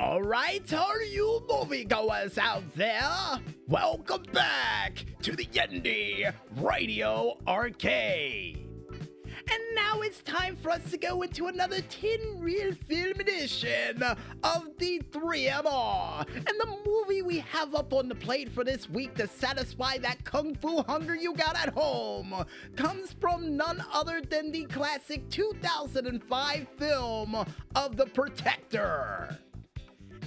All right, are you moviegoers out there? Welcome back to the Indy Radio Arcade. And now it's time for us to go into another 10 Reel Film edition of the 3MR. And the movie we have up on the plate for this week to satisfy that kung fu hunger you got at home comes from none other than the classic 2005 film of The Protector.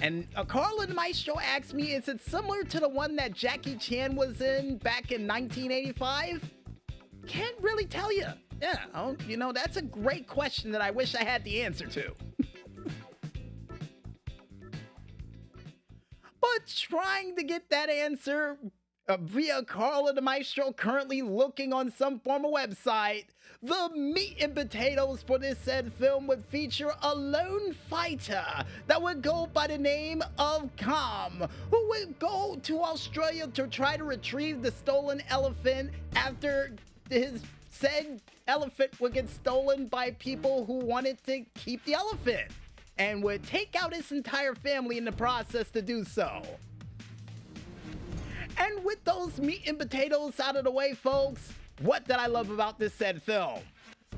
And uh, Carl and Maestro asked me, is it similar to the one that Jackie Chan was in back in 1985? Can't really tell you. Yeah, oh, you know, that's a great question that I wish I had the answer to. but trying to get that answer uh, via Carla Maestro currently looking on some form of website. The meat and potatoes for this said film would feature a lone fighter that would go by the name of Kam, who would go to Australia to try to retrieve the stolen elephant after his said elephant would get stolen by people who wanted to keep the elephant and would take out his entire family in the process to do so. And with those meat and potatoes out of the way, folks, what did I love about this said film?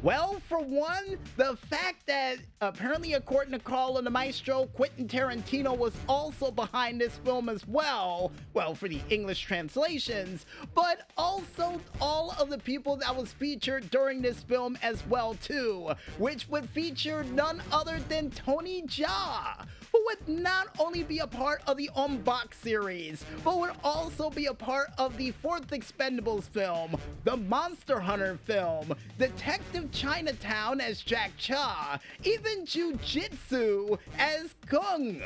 Well, for one, the fact that apparently, according to Carl and the Maestro, Quentin Tarantino was also behind this film as well. Well, for the English translations, but also all of the people that was featured during this film as well too, which would feature none other than Tony Jaa, who would not only be a part of the Ong-Bak series, but would also be a part of the fourth Expendables film, the Monster Hunter film, Detective Chinatown as Jack Cha, even Jiu Jitsu as Kung.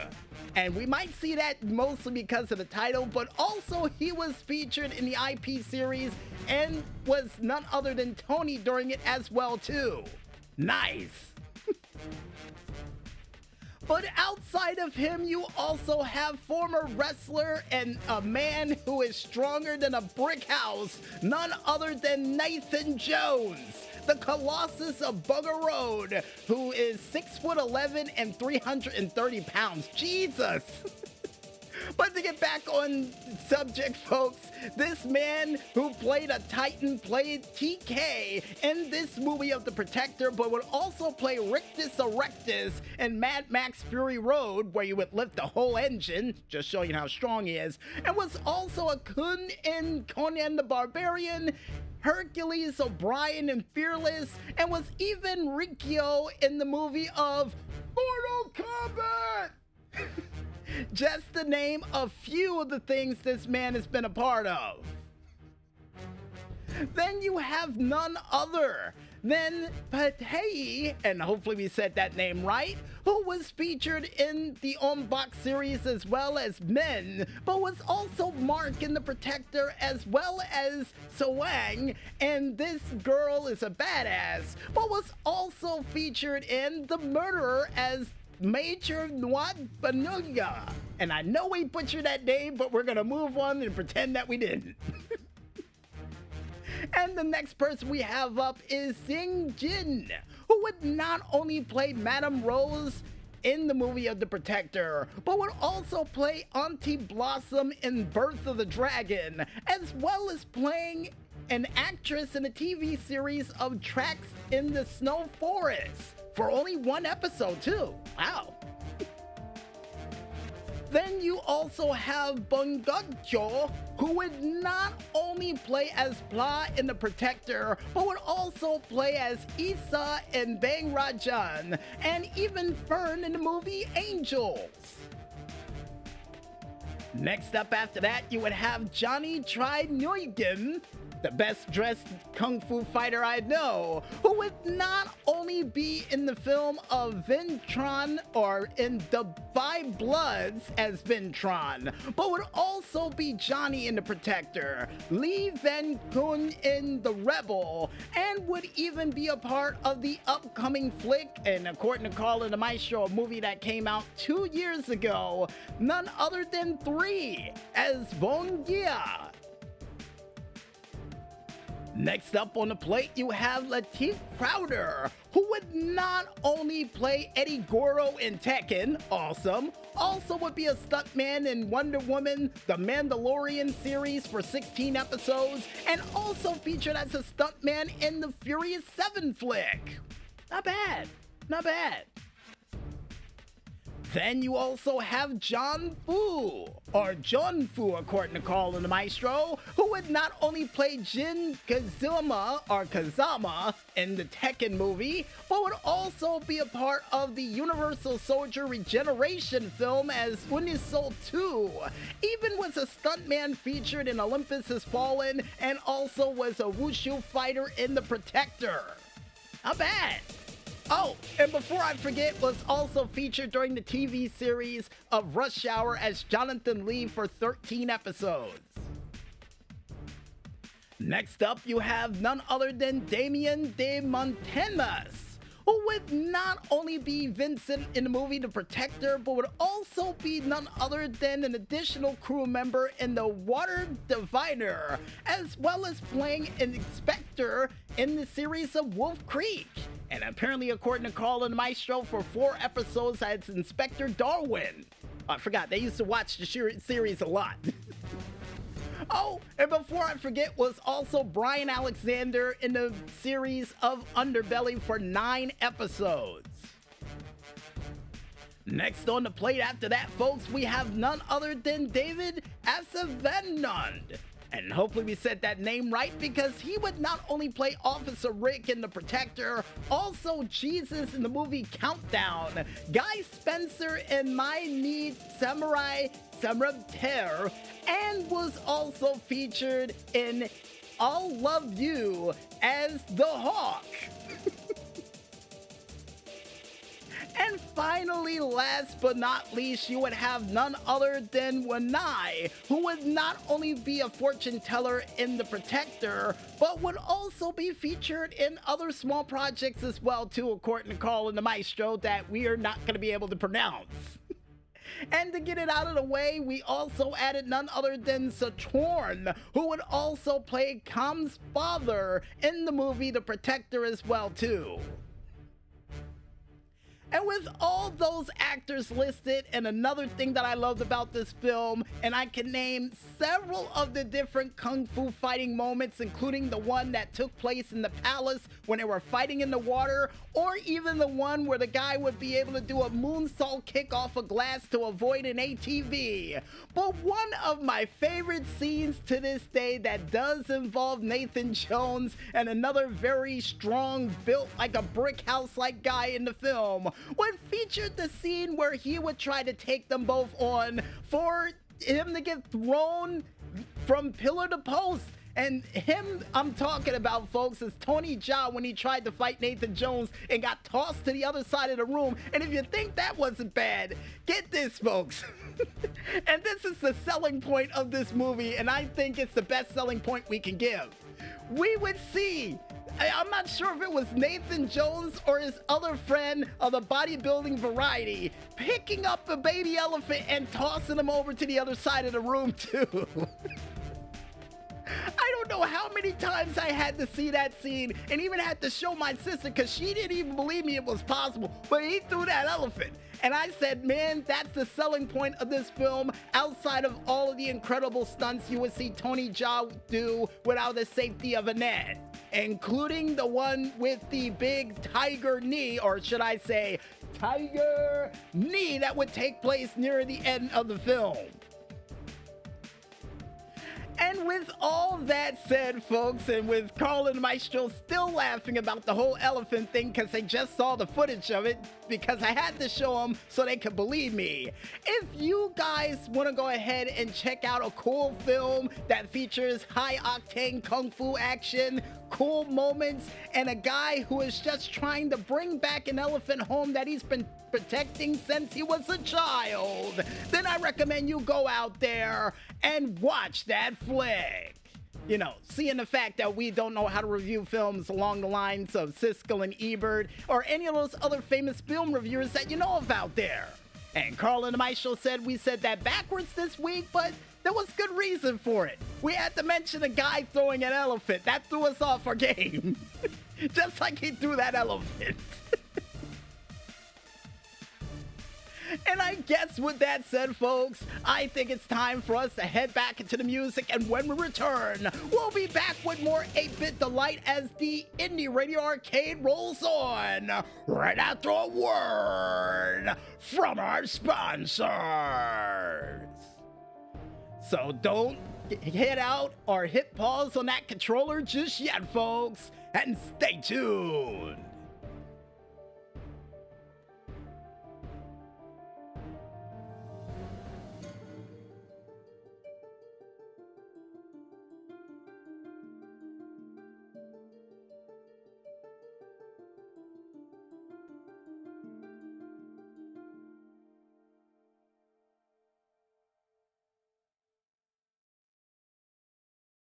And we might see that mostly because of the title, but also he was featured in the IP series and was none other than Tony during it as well too. Nice. But outside of him, you also have former wrestler and a man who is stronger than a brick house, none other than Nathan Jones the Colossus of Boggo Road, who is 6 foot 11 and 330 pounds. Jesus! But to get back on subject, folks, this man who played a Titan played TK in this movie of The Protector, but would also play Rictus Erectus in Mad Max Fury Road, where you would lift the whole engine, just showing how strong he is, and was also a Kun in Conan the Barbarian. Hercules O'Brien in Fearless, and was even Reiko in the movie of Mortal Kombat! Just to name a few of the things this man has been a part of. Then you have none other than Patei, and hopefully we said that name right, who was featured in the Ong-Bak series as well as Men, but was also Mark in The Protector as well as Sawang, and this girl is a badass, but was also featured in The Murderer as Major Nwad Banuga. And I know we butchered that name, but we're gonna move on and pretend that we didn't. and the next person we have up is Xing Jing, who would not only play Madame Rose in the movie of The Protector, but would also play Auntie Blossom in Birth of the Dragon, as well as playing an actress in a TV series of Tracks in the Snow Forest for only one episode, too. Wow. Then you also have Bongakyo, who would not only play as Pla in The Protector, but would also play as Isa in Bang Rajan, and even Fern in the movie Angels. Next up after that, you would have Johnny Tri Nguyen, the best dressed kung fu fighter I know, who would not only be in the film of Vinh Tran or in The Five Bloods as Vinh Tran, but would also be Johnny in The Protector, Lee Van Kun in The Rebel, and would even be a part of the upcoming flick, and according to and the Maestro, a movie that came out two years ago, none other than three, as Bong Gia. Next up on the plate, you have Latif Crowder, who would not only play Eddie Gordo in Tekken, awesome, also would be a stuntman in Wonder Woman, the Mandalorian series for 16 episodes, and also featured as a stuntman in the Furious 7 flick. Not bad, not bad. Then you also have Jon Foo, or Jon Foo according to Carl and the Maestro, who would not only play Jin Kazama or Kazama in the Tekken movie, but would also be a part of the Universal Soldier Regeneration film as UniSol 2. Even was a stuntman featured in Olympus Has Fallen and also was a wushu fighter in The Protector. Not bad. Oh, and before I forget, was also featured during the TV series of Rush Hour as Jonathan Lee for 13 episodes. Next up, you have none other than Damien de Montemas, who would not only be Vincent in the movie The Protector, but would also be none other than an additional crew member in The Water Diviner, as well as playing an inspector in the series of Wolf Creek. And apparently, according to Carl and Maestro, for four episodes as Inspector Darwin. I forgot, they used to watch the series a lot. oh, and before I forget, was also Brian Alexander in the series of Underbelly for nine episodes. Next on the plate after that, folks, we have none other than David Asavanond and hopefully we said that name right because he would not only play Officer Rick in The Protector, also Jesus in the movie Countdown, Guy Spencer in My Need Samurai Samurai Terror, and was also featured in I'll Love You as the Hawk. And finally, last but not least, you would have none other than Wanai, who would not only be a fortune teller in The Protector, but would also be featured in other small projects as well, too, according to Carl and the Maestro, that we are not going to be able to pronounce. And to get it out of the way, we also added none other than Saturn, who would also play Kam's father in the movie The Protector as well too. And with all those actors listed, and another thing that I loved about this film, and I can name several of the different kung fu fighting moments, including the one that took place in the palace when they were fighting in the water, or even the one where the guy would be able to do a moonsault kick off a glass to avoid an ATV. But one of my favorite scenes to this day that does involve Nathan Jones and another very strong, built like a brick house like guy in the film what featured the scene where he would try to take them both on for him to get thrown from pillar to post. And him, I'm talking about, folks, is Tony Jaa when he tried to fight Nathan Jones and got tossed to the other side of the room. And if you think that wasn't bad, get this, folks. and this is the selling point of this movie, and I think it's the best selling point we can give. We would see I'm not sure if it was Nathan Jones or his other friend of the bodybuilding variety picking up a baby elephant and tossing him over to the other side of the room, too. I don't know how many times I had to see that scene and even had to show my sister because she didn't even believe me it was possible. But he threw that elephant. And I said, man, that's the selling point of this film outside of all of the incredible stunts you would see Tony Jaa do without the safety of a net including the one with the big tiger knee, or should I say, tiger knee that would take place near the end of the film. And with all that said, folks, and with Carl and Maestro still laughing about the whole elephant thing because they just saw the footage of it because I had to show them so they could believe me. If you guys want to go ahead and check out a cool film that features high octane kung fu action, cool moments, and a guy who is just trying to bring back an elephant home that he's been protecting since he was a child, then I recommend you go out there and watch that flick. You know, seeing the fact that we don't know how to review films along the lines of Siskel and Ebert or any of those other famous film reviewers that you know of out there. And Carl and Maestro said we said that backwards this week, but there was good reason for it. We had to mention a guy throwing an elephant. That threw us off our game. Just like he threw that elephant. And I guess with that said, folks, I think it's time for us to head back into the music. And when we return, we'll be back with more 8 bit delight as the Indy Radio Arcade rolls on right after a word from our sponsors. So don't hit out or hit pause on that controller just yet, folks, and stay tuned.